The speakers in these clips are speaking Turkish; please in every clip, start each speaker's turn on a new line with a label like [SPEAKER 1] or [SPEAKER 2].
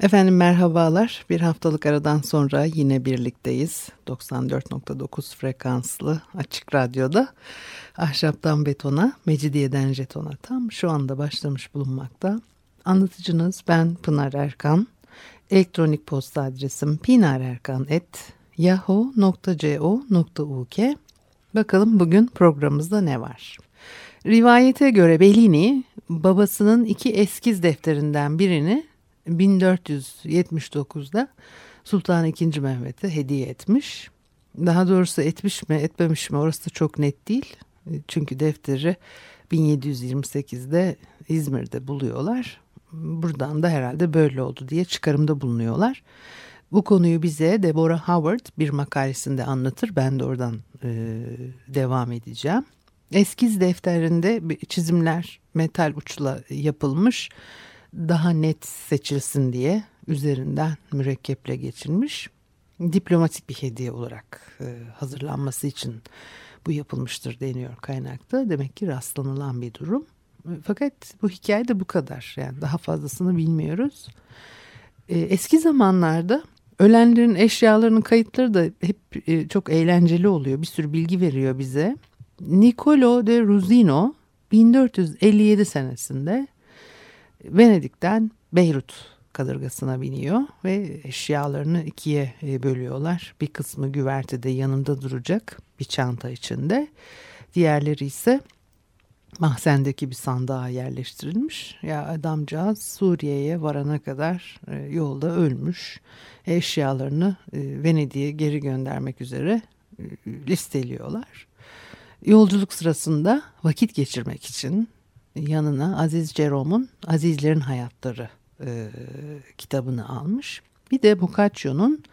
[SPEAKER 1] Efendim merhabalar. Bir haftalık aradan sonra yine birlikteyiz. 94.9 frekanslı açık radyoda. Ahşaptan betona, Mecidiyeden jetona tam şu anda başlamış bulunmakta. Anlatıcınız ben Pınar Erkan. Elektronik posta adresim pinarerkan.yahoo.co.uk Bakalım bugün programımızda ne var? Rivayete göre Bellini babasının iki eskiz defterinden birini 1479'da Sultan II. Mehmet'e hediye etmiş. Daha doğrusu etmiş mi etmemiş mi orası da çok net değil. Çünkü defteri 1728'de İzmir'de buluyorlar. Buradan da herhalde böyle oldu diye çıkarımda bulunuyorlar. Bu konuyu bize Deborah Howard bir makalesinde anlatır. Ben de oradan e, devam edeceğim. Eskiz defterinde çizimler metal uçla yapılmış. Daha net seçilsin diye üzerinden mürekkeple geçilmiş. Diplomatik bir hediye olarak e, hazırlanması için bu yapılmıştır deniyor kaynakta. Demek ki rastlanılan bir durum. Fakat bu hikaye de bu kadar. Yani daha fazlasını bilmiyoruz. E, eski zamanlarda ölenlerin eşyalarının kayıtları da hep e, çok eğlenceli oluyor. Bir sürü bilgi veriyor bize. Niccolo de Ruzino 1457 senesinde Venedik'ten Beyrut kadırgasına biniyor ve eşyalarını ikiye bölüyorlar. Bir kısmı güvertede yanında duracak bir çanta içinde. Diğerleri ise mahzendeki bir sandığa yerleştirilmiş. Ya adamcağız Suriye'ye varana kadar yolda ölmüş. Eşyalarını Venedik'e geri göndermek üzere listeliyorlar. Yolculuk sırasında vakit geçirmek için yanına Aziz Jerome'un Azizlerin Hayatları e, kitabını almış. Bir de Boccaccio'nun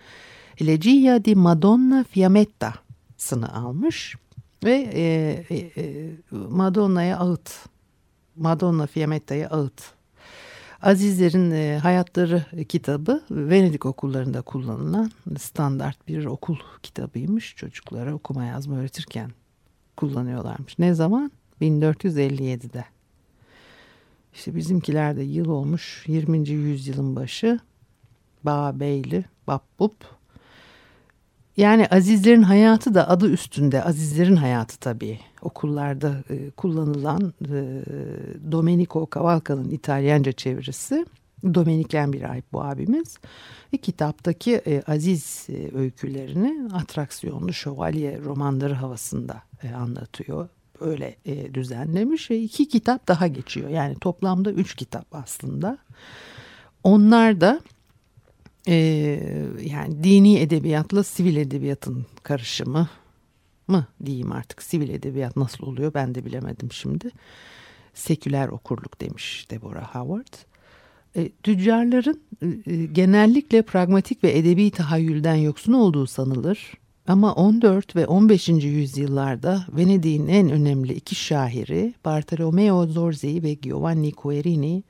[SPEAKER 1] Elegia di Madonna Fiametta'sını almış ve e, e, e, Madonna'ya ağıt, Madonna Fiametta'ya ağıt. Azizlerin e, Hayatları kitabı Venedik okullarında kullanılan standart bir okul kitabıymış. Çocuklara okuma yazma öğretirken kullanıyorlarmış. Ne zaman? 1457'de. İşte bizimkiler de yıl olmuş 20. yüzyılın başı. Bağbeyli, Babbup. Yani Azizlerin hayatı da adı üstünde. Azizlerin hayatı tabii. Okullarda e, kullanılan e, Domenico Cavalca'nın İtalyanca çevirisi. Domeniklen bir ayıp bu abimiz. Ve kitaptaki e, Aziz e, öykülerini atraksiyonlu şövalye romanları havasında e, anlatıyor öyle e, düzenlemiş ve iki kitap daha geçiyor. Yani toplamda üç kitap aslında. Onlar da e, yani dini edebiyatla sivil edebiyatın karışımı mı diyeyim artık sivil edebiyat nasıl oluyor ben de bilemedim şimdi. Seküler okurluk demiş Deborah Howard. E, tüccarların e, genellikle pragmatik ve edebi tahayyülden yoksun olduğu sanılır ama 14 ve 15. yüzyıllarda Venedik'in en önemli iki şahiri Bartolomeo Zorzi ve Giovanni Querini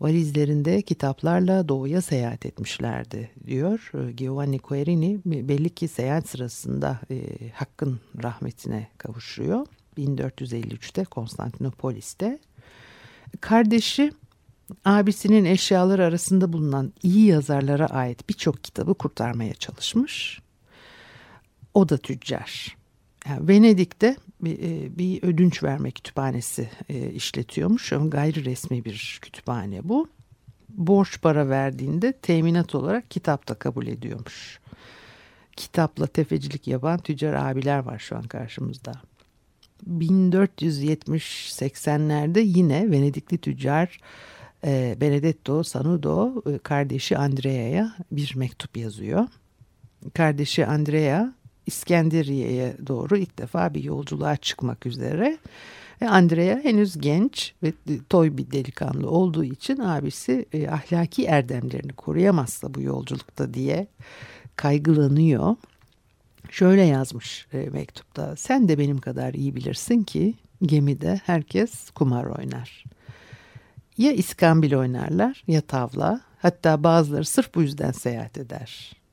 [SPEAKER 1] valizlerinde kitaplarla doğuya seyahat etmişlerdi diyor. Giovanni Querini belli ki seyahat sırasında e, Hakk'ın rahmetine kavuşuyor. 1453'te Konstantinopolis'te. Kardeşi abisinin eşyaları arasında bulunan iyi yazarlara ait birçok kitabı kurtarmaya çalışmış o da tüccar. Yani Venedik'te bir, e, bir ödünç verme kütüphanesi e, işletiyormuş ama gayri resmi bir kütüphane bu. Borç para verdiğinde teminat olarak kitap da kabul ediyormuş. Kitapla tefecilik yapan tüccar abiler var şu an karşımızda. 1470-80'lerde yine Venedikli tüccar e, Benedetto Sanudo kardeşi Andrea'ya bir mektup yazıyor. Kardeşi Andrea İskenderiye'ye doğru ilk defa bir yolculuğa çıkmak üzere. Ve Andrea henüz genç ve toy bir delikanlı olduğu için abisi e, ahlaki erdemlerini koruyamazsa bu yolculukta diye kaygılanıyor. Şöyle yazmış e, mektupta. Sen de benim kadar iyi bilirsin ki gemide herkes kumar oynar. Ya iskambil oynarlar ya tavla. Hatta bazıları sırf bu yüzden seyahat eder.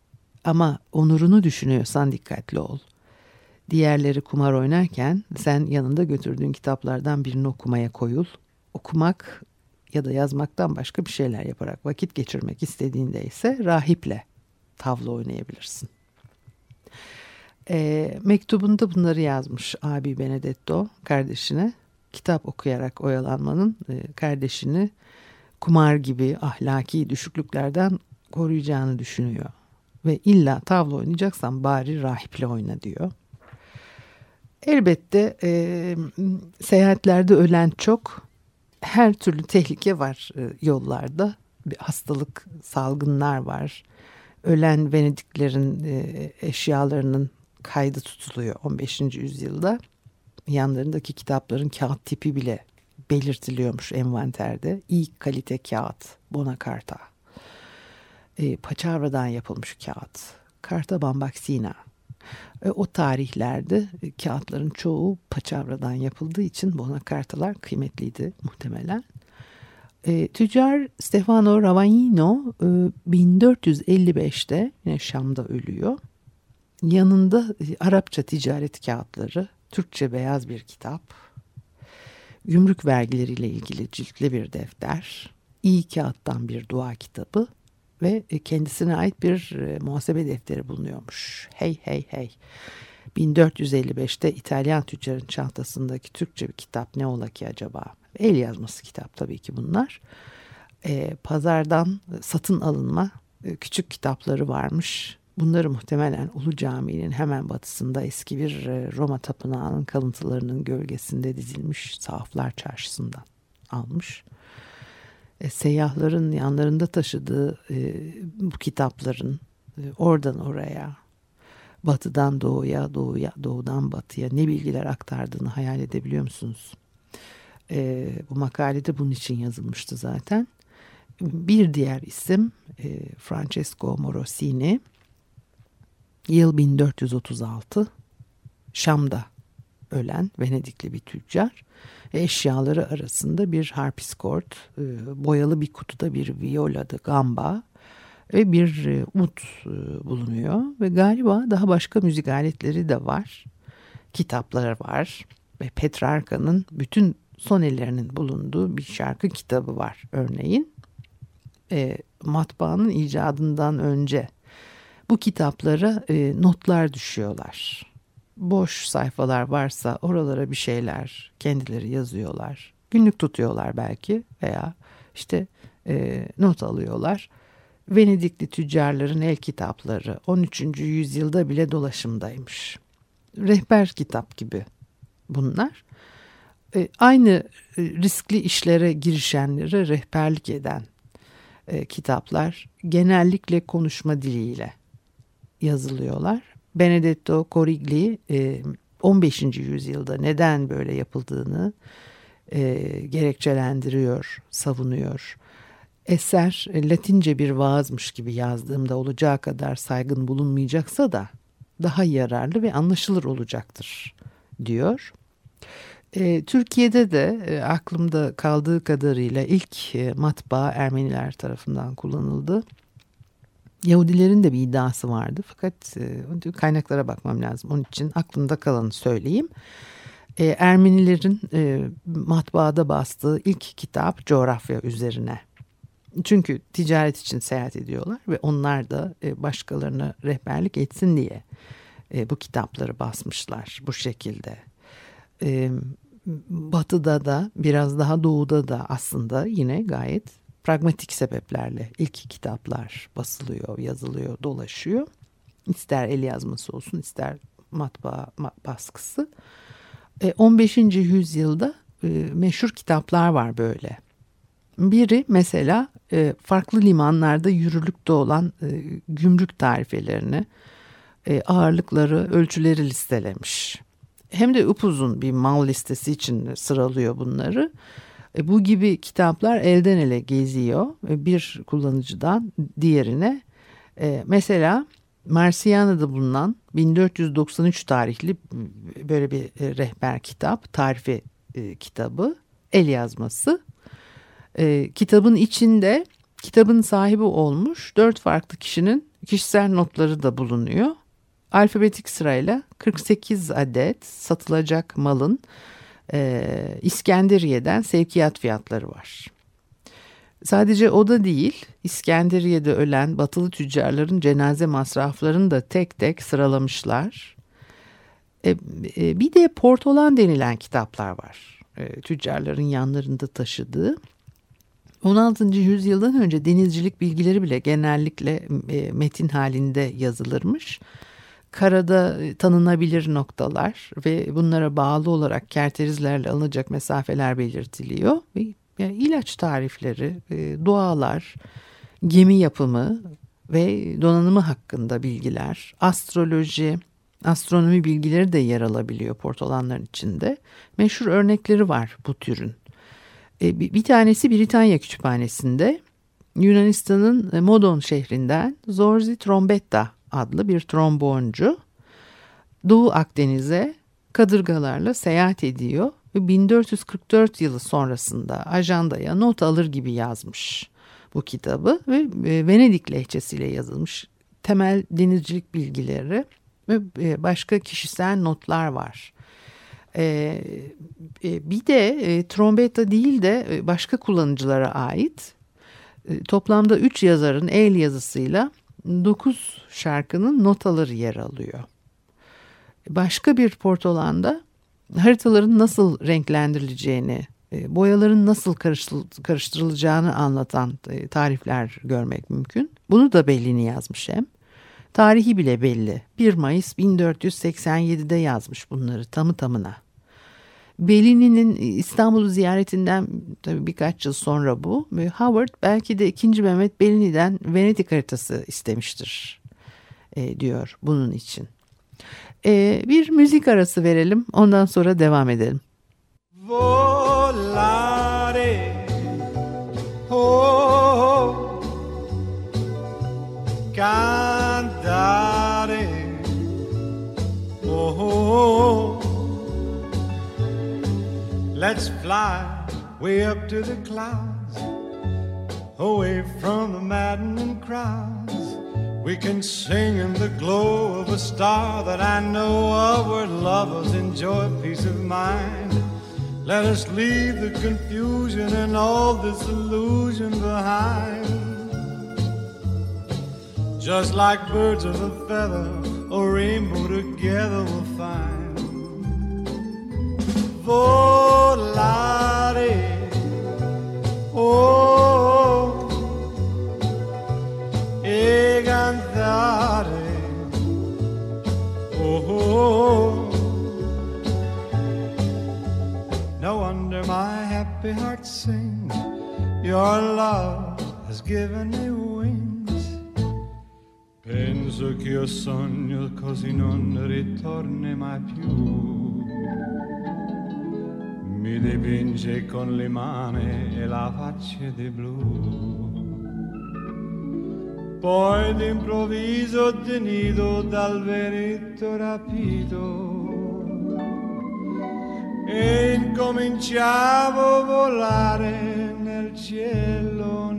[SPEAKER 1] Ama onurunu düşünüyorsan dikkatli ol. Diğerleri kumar oynarken sen yanında götürdüğün kitaplardan birini okumaya koyul. Okumak ya da yazmaktan başka bir şeyler yaparak vakit geçirmek istediğinde ise rahiple tavla oynayabilirsin. E, mektubunda bunları yazmış abi Benedetto kardeşine. Kitap okuyarak oyalanmanın e, kardeşini kumar gibi ahlaki düşüklüklerden koruyacağını düşünüyor. Ve illa tavla oynayacaksan bari rahiple oyna diyor. Elbette e, seyahatlerde ölen çok her türlü tehlike var e, yollarda. Bir hastalık, salgınlar var. Ölen Venediklerin e, eşyalarının kaydı tutuluyor 15. yüzyılda. Yanlarındaki kitapların kağıt tipi bile belirtiliyormuş envanterde. İyi kalite kağıt Bonacarta. E, Paçavradan yapılmış kağıt. Carta Bambaxina. E, o tarihlerde e, kağıtların çoğu paçavradan yapıldığı için Bonacartalar kıymetliydi muhtemelen. E, tüccar Stefano Ravagnino e, 1455'te yine Şam'da ölüyor. Yanında e, Arapça ticaret kağıtları, Türkçe beyaz bir kitap, gümrük vergileriyle ilgili ciltli bir defter, iyi kağıttan bir dua kitabı ve e, kendisine ait bir e, muhasebe defteri bulunuyormuş. Hey hey hey. 1455'te İtalyan tüccarın çantasındaki Türkçe bir kitap ne ola ki acaba? El yazması kitap tabii ki bunlar. E, pazardan satın alınma küçük kitapları varmış. Bunları muhtemelen Ulu Cami'nin hemen batısında eski bir Roma tapınağının kalıntılarının gölgesinde dizilmiş sahaflar çarşısından almış. E, seyyahların yanlarında taşıdığı e, bu kitapların e, oradan oraya, batıdan doğuya, doğuya, doğudan batıya ne bilgiler aktardığını hayal edebiliyor musunuz? E, bu makalede bunun için yazılmıştı zaten. Bir diğer isim e, Francesco Morosini. Yıl 1436. Şam'da ölen Venedikli bir tüccar. Eşyaları arasında bir harpiskort, e, boyalı bir kutuda bir viola da gamba ve bir e, ut e, bulunuyor. Ve galiba daha başka müzik aletleri de var. Kitapları var ve Petrarca'nın bütün sonelerinin bulunduğu bir şarkı kitabı var örneğin. E, matbaanın icadından önce bu kitaplara e, notlar düşüyorlar. Boş sayfalar varsa oralara bir şeyler kendileri yazıyorlar. Günlük tutuyorlar belki veya işte e, not alıyorlar. Venedikli tüccarların el kitapları 13. yüzyılda bile dolaşımdaymış. Rehber kitap gibi bunlar. E, aynı e, riskli işlere girişenlere rehberlik eden e, kitaplar genellikle konuşma diliyle yazılıyorlar. Benedetto Corigli 15. yüzyılda neden böyle yapıldığını gerekçelendiriyor, savunuyor. Eser Latince bir vaazmış gibi yazdığımda olacağı kadar saygın bulunmayacaksa da daha yararlı ve anlaşılır olacaktır diyor. E, Türkiye'de de e, aklımda kaldığı kadarıyla ilk e, matbaa Ermeniler tarafından kullanıldı. Yahudilerin de bir iddiası vardı fakat e, kaynaklara bakmam lazım. Onun için aklımda kalanı söyleyeyim. E, Ermenilerin e, matbaada bastığı ilk kitap coğrafya üzerine. Çünkü ticaret için seyahat ediyorlar ve onlar da e, başkalarına rehberlik etsin diye bu kitapları basmışlar bu şekilde. Batıda da biraz daha doğuda da aslında yine gayet pragmatik sebeplerle ilk kitaplar basılıyor, yazılıyor, dolaşıyor. İster el yazması olsun ister matbaa baskısı. 15. E, yüzyılda e, meşhur kitaplar var böyle. Biri mesela e, farklı limanlarda yürürlükte olan gümrük tarifelerini, ağırlıkları, ölçüleri listelemiş hem de upuzun bir mal listesi için sıralıyor bunları. E, bu gibi kitaplar elden ele geziyor bir kullanıcıdan diğerine. E, mesela Marsiyana'da bulunan 1493 tarihli böyle bir e, rehber kitap, tarifi e, kitabı, el yazması. E, kitabın içinde kitabın sahibi olmuş dört farklı kişinin kişisel notları da bulunuyor. Alfabetik sırayla 48 adet satılacak malın e, İskenderiye'den sevkiyat fiyatları var. Sadece o da değil, İskenderiye'de ölen batılı tüccarların cenaze masraflarını da tek tek sıralamışlar. E, e, bir de portolan denilen kitaplar var. E, tüccarların yanlarında taşıdığı. 16. yüzyıldan önce denizcilik bilgileri bile genellikle e, metin halinde yazılırmış. Karada tanınabilir noktalar ve bunlara bağlı olarak kerterizlerle alınacak mesafeler belirtiliyor. Ve yani ilaç tarifleri, e, dualar, gemi yapımı ve donanımı hakkında bilgiler, astroloji, astronomi bilgileri de yer alabiliyor portolanların içinde. Meşhur örnekleri var bu türün. E, bir tanesi Britanya Kütüphanesi'nde Yunanistan'ın e, Modon şehrinden Zorzi Trombetta adlı bir tromboncu Doğu Akdeniz'e kadırgalarla seyahat ediyor ve 1444 yılı sonrasında ajandaya not alır gibi yazmış bu kitabı ve e, Venedik lehçesiyle yazılmış temel denizcilik bilgileri ve e, başka kişisel notlar var. E, bir de trombetta değil de başka kullanıcılara ait toplamda 3 yazarın el yazısıyla 9 şarkının notaları yer alıyor. Başka bir portolanda haritaların nasıl renklendirileceğini, e, boyaların nasıl karıştırılacağını anlatan e, tarifler görmek mümkün. Bunu da Bellini yazmış hem. Tarihi bile belli. 1 Mayıs 1487'de yazmış bunları tamı tamına. Bellini'nin İstanbul'u ziyaretinden tabii birkaç yıl sonra bu. Howard belki de 2. Mehmet Bellini'den Venedik haritası istemiştir e, diyor bunun için. Ee, bir müzik arası verelim ondan sonra devam edelim. Volare, let's fly way up to the clouds, away from the maddening crowds. We can sing in the glow of a star that I know of where lovers enjoy peace of mind. Let us leave the confusion and all disillusion behind. Just like birds of a feather, a rainbow together we'll find. Volare, oh. e cantare. Oh, no wonder my happy heart sings. Your love has given me wings. Penso che io sogno così non ritorni mai più. Dipinge con le mani e la faccia di blu. Poi d'improvviso tenido dal veretto rapito e incominciavo a volare nel cielo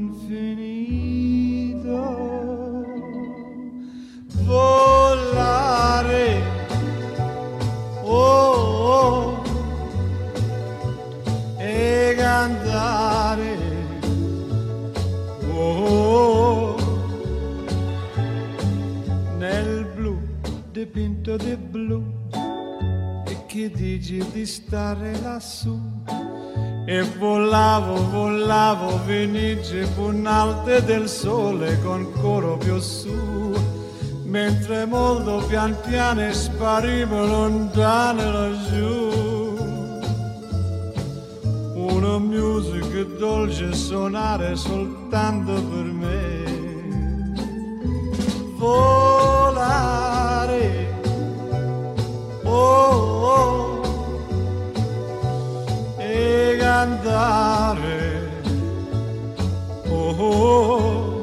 [SPEAKER 1] dipinto di blu. E che dici di stare lassù? E volavo, volavo, venice punalte del sole con coro più su. Mentre molto pian piano sparivo lontano laggiù. Una musica dolce suonare soltanto per me. Volare e cantare oh, oh.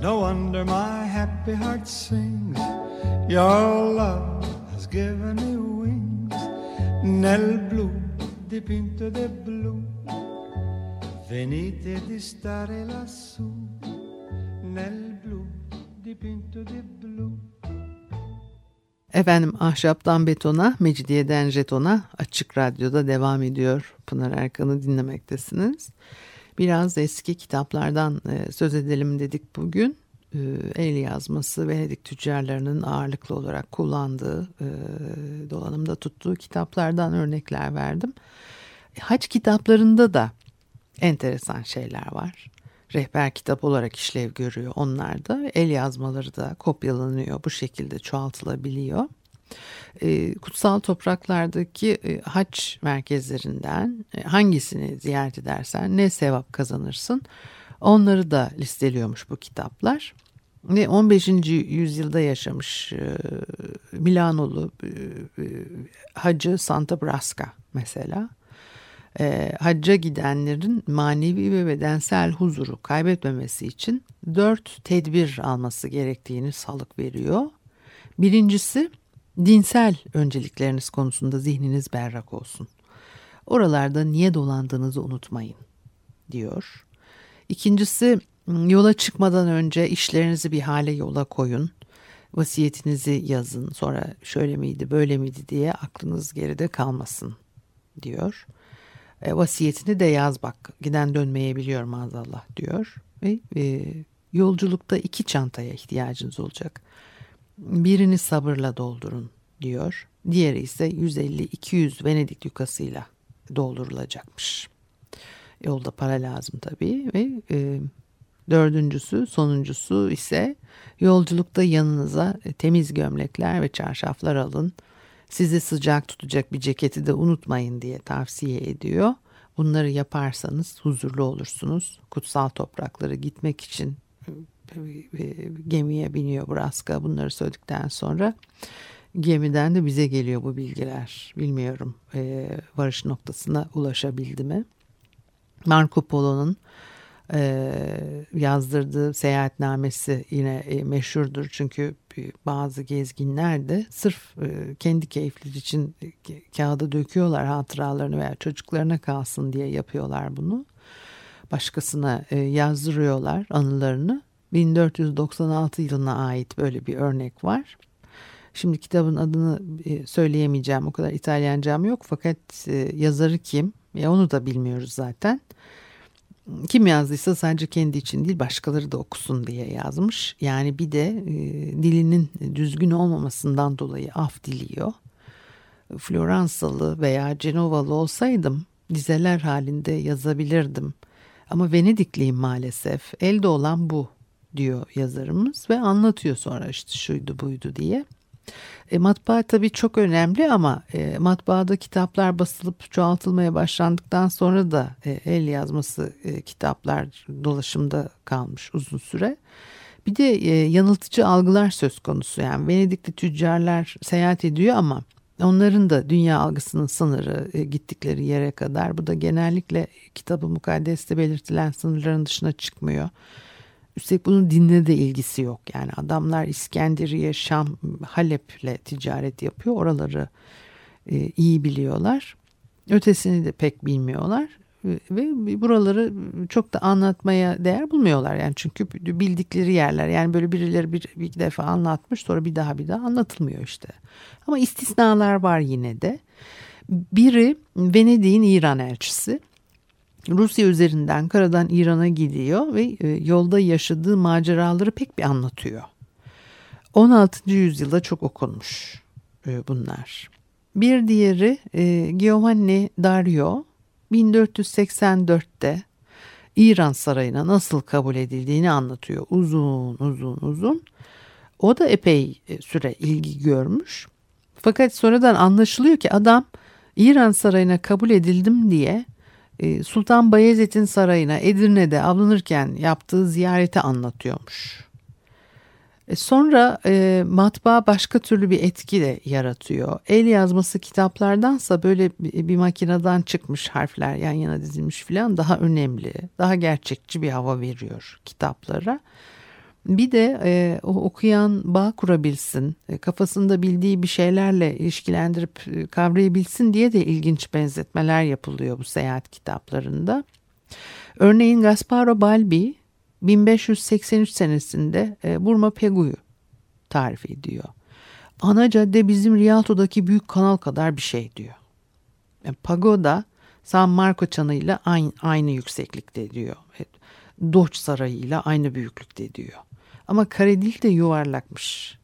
[SPEAKER 1] no one
[SPEAKER 2] happy heart sings. Your love has given me wings. Nel blu dipinto de blu. Venite di stare lassù. Nel blu dipinto di blu.
[SPEAKER 1] Efendim ahşaptan betona, mecidiyeden jetona açık radyoda devam ediyor. Pınar Erkan'ı dinlemektesiniz. Biraz eski kitaplardan e, söz edelim dedik bugün. E, el yazması Venedik tüccarlarının ağırlıklı olarak kullandığı, e, dolanımda tuttuğu kitaplardan örnekler verdim. Haç kitaplarında da enteresan şeyler var. Rehber kitap olarak işlev görüyor onlar da. El yazmaları da kopyalanıyor, bu şekilde çoğaltılabiliyor. E, kutsal topraklardaki e, haç merkezlerinden e, hangisini ziyaret edersen ne sevap kazanırsın onları da listeliyormuş bu kitaplar. Ve 15. yüzyılda yaşamış e, Milanolu e, Hacı Santa Brasca mesela e, hacca gidenlerin manevi ve bedensel huzuru kaybetmemesi için dört tedbir alması gerektiğini salık veriyor. Birincisi dinsel öncelikleriniz konusunda zihniniz berrak olsun. Oralarda niye dolandığınızı unutmayın diyor. İkincisi yola çıkmadan önce işlerinizi bir hale yola koyun. Vasiyetinizi yazın sonra şöyle miydi böyle miydi diye aklınız geride kalmasın diyor. E, vasiyetini de yaz bak giden dönmeyebiliyor maazallah diyor. Ve e, yolculukta iki çantaya ihtiyacınız olacak. Birini sabırla doldurun diyor. Diğeri ise 150-200 Venedik yukasıyla doldurulacakmış. Yolda para lazım tabii ve e, dördüncüsü sonuncusu ise yolculukta yanınıza e, temiz gömlekler ve çarşaflar alın. Sizi sıcak tutacak bir ceketi de unutmayın diye tavsiye ediyor. Bunları yaparsanız huzurlu olursunuz. Kutsal toprakları gitmek için e, gemiye biniyor Braska. Bunları söyledikten sonra gemiden de bize geliyor bu bilgiler. Bilmiyorum e, varış noktasına ulaşabildi mi? Marco Polo'nun e, yazdırdığı seyahatnamesi yine e, meşhurdur. Çünkü bazı gezginler de sırf e, kendi keyifleri için e, kağıda döküyorlar hatıralarını veya çocuklarına kalsın diye yapıyorlar bunu. Başkasına e, yazdırıyorlar anılarını. 1496 yılına ait böyle bir örnek var. Şimdi kitabın adını söyleyemeyeceğim o kadar İtalyancam yok fakat yazarı kim? Ya onu da bilmiyoruz zaten kim yazdıysa sadece kendi için değil başkaları da okusun diye yazmış. Yani bir de e, dilinin düzgün olmamasından dolayı af diliyor. Floransalı veya Cenovalı olsaydım dizeler halinde yazabilirdim. Ama Venedikliyim maalesef. Elde olan bu diyor yazarımız ve anlatıyor sonra işte şuydu buydu diye. E, matbaa tabii çok önemli ama e, matbaada kitaplar basılıp çoğaltılmaya başlandıktan sonra da e, el yazması e, kitaplar dolaşımda kalmış uzun süre. Bir de e, yanıltıcı algılar söz konusu yani Venedikli tüccarlar seyahat ediyor ama onların da dünya algısının sınırı e, gittikleri yere kadar bu da genellikle kitabı mukaddeste belirtilen sınırların dışına çıkmıyor. Üstelik bunun dinle de ilgisi yok. Yani adamlar İskenderiye, Şam, Halep'le ticaret yapıyor. Oraları e, iyi biliyorlar. Ötesini de pek bilmiyorlar. Ve buraları çok da anlatmaya değer bulmuyorlar. Yani çünkü bildikleri yerler. Yani böyle birileri bir, bir defa anlatmış sonra bir daha bir daha anlatılmıyor işte. Ama istisnalar var yine de. Biri Venedik'in İran elçisi. Rusya üzerinden karadan İran'a gidiyor ve e, yolda yaşadığı maceraları pek bir anlatıyor. 16. yüzyılda çok okunmuş e, bunlar. Bir diğeri e, Giovanni Dario 1484'te İran sarayına nasıl kabul edildiğini anlatıyor uzun uzun uzun. O da epey süre ilgi görmüş. Fakat sonradan anlaşılıyor ki adam İran sarayına kabul edildim diye Sultan Bayezid'in sarayına Edirne'de avlanırken yaptığı ziyareti anlatıyormuş. E, sonra e, matbaa başka türlü bir etki de yaratıyor. El yazması kitaplardansa böyle bir, makineden çıkmış harfler yan yana dizilmiş falan daha önemli, daha gerçekçi bir hava veriyor kitaplara. Bir de e, o okuyan bağ kurabilsin, e, kafasında bildiği bir şeylerle ilişkilendirip e, kavrayabilsin diye de ilginç benzetmeler yapılıyor bu seyahat kitaplarında. Örneğin Gasparo Balbi 1583 senesinde e, Burma Pegu'yu tarif ediyor. Ana cadde bizim Rialto'daki büyük kanal kadar bir şey diyor. E, pagoda San Marco çanıyla aynı, aynı yükseklikte diyor. Doç Sarayı ile aynı büyüklükte diyor. Ama kare değil de yuvarlakmış.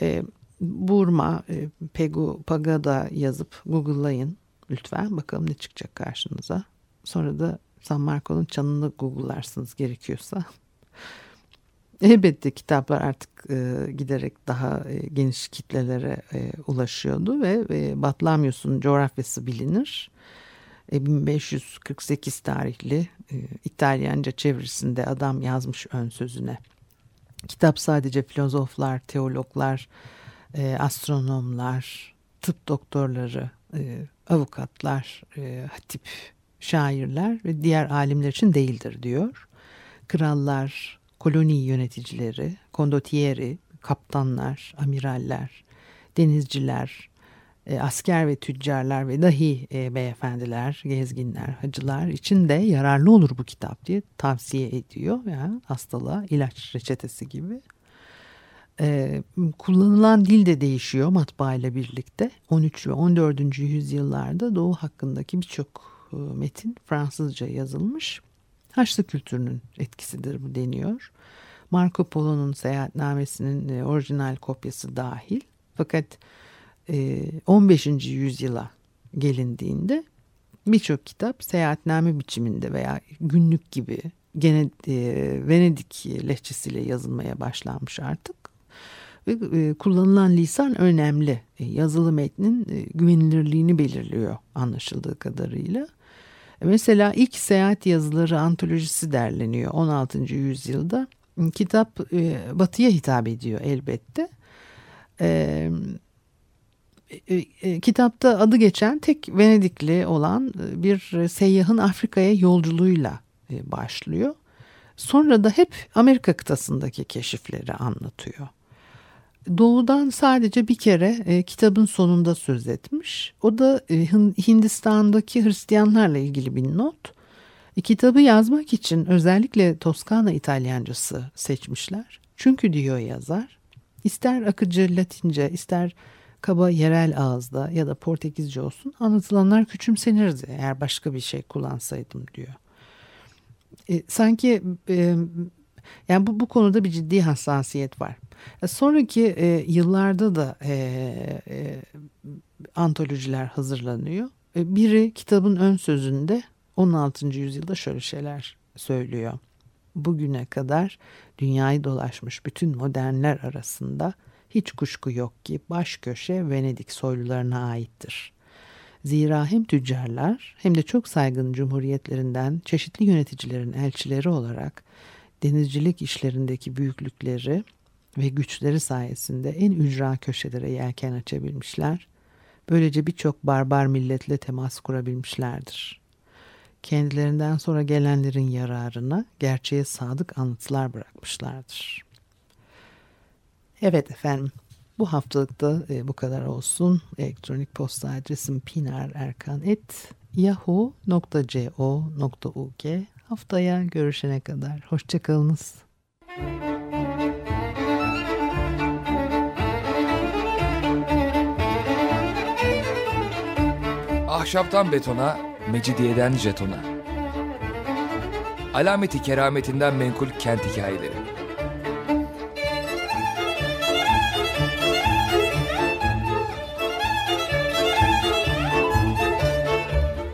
[SPEAKER 1] E, Burma, e, Pegu, Pagoda yazıp Google'layın lütfen. Bakalım ne çıkacak karşınıza. Sonra da San Marco'nun çanını Google'larsınız gerekiyorsa. Elbette kitaplar artık e, giderek daha e, geniş kitlelere e, ulaşıyordu ve e, Batlamyus'un coğrafyası bilinir. E, 1548 tarihli e, İtalyanca çevirisinde adam yazmış ön sözüne. Kitap sadece filozoflar, teologlar, e, astronomlar, tıp doktorları, e, avukatlar, e, hatip, şairler ve diğer alimler için değildir diyor. Krallar, koloni yöneticileri, kondottieri, kaptanlar, amiraller, denizciler, e, asker ve tüccarlar ve dahi e, beyefendiler, gezginler, hacılar için de yararlı olur bu kitap diye tavsiye ediyor. Yani hastalığa ilaç reçetesi gibi. E, kullanılan dil de değişiyor matbaa ile birlikte. 13 ve 14. yüzyıllarda Doğu hakkındaki birçok e, metin Fransızca yazılmış. Haçlı kültürünün etkisidir bu deniyor. Marco Polo'nun seyahatnamesinin e, orijinal kopyası dahil. Fakat 15. E, yüzyıla gelindiğinde birçok kitap seyahatname biçiminde veya günlük gibi gene e, Venedik lehçesiyle yazılmaya başlanmış artık. Ve e, kullanılan lisan önemli. Yazılı metnin güvenilirliğini belirliyor anlaşıldığı kadarıyla. Mesela ilk seyahat yazıları antolojisi derleniyor 16. yüzyılda. Kitap batıya hitap ediyor elbette. E, e, kitapta adı geçen tek Venedikli olan e, bir seyyahın Afrika'ya yolculuğuyla başlıyor. Sonra da hep Amerika kıtasındaki keşifleri anlatıyor. Doğudan sadece bir kere kitabın sonunda söz etmiş. O da Hindistan'daki Hristiyanlarla ilgili bir not. Kitabı yazmak için özellikle Toskana İtalyancası seçmişler. Çünkü diyor yazar, ister akıcı Latince, ister kaba yerel ağızda ya da Portekizce olsun anlatılanlar küçümsenirdi eğer başka bir şey kullansaydım diyor. E, sanki e, yani bu, bu konuda bir ciddi hassasiyet var. E, sonraki e, yıllarda da e, e, antolojiler hazırlanıyor. E, biri kitabın ön sözünde 16. yüzyılda şöyle şeyler söylüyor. Bugüne kadar dünyayı dolaşmış bütün modernler arasında hiç kuşku yok ki baş köşe Venedik soylularına aittir. Zira hem tüccarlar hem de çok saygın cumhuriyetlerinden çeşitli yöneticilerin elçileri olarak denizcilik işlerindeki büyüklükleri ve güçleri sayesinde en ücra köşelere yelken açabilmişler. Böylece birçok barbar milletle temas kurabilmişlerdir. Kendilerinden sonra gelenlerin yararına gerçeğe sadık anıtlar bırakmışlardır. Evet efendim bu haftalıkta e, bu kadar olsun. Elektronik posta adresim pinarerkan.yahoo.co.uk Haftaya görüşene kadar hoşçakalınız.
[SPEAKER 3] Ahşaptan betona, mecidiyeden jetona. Alameti kerametinden menkul kent hikayeleri.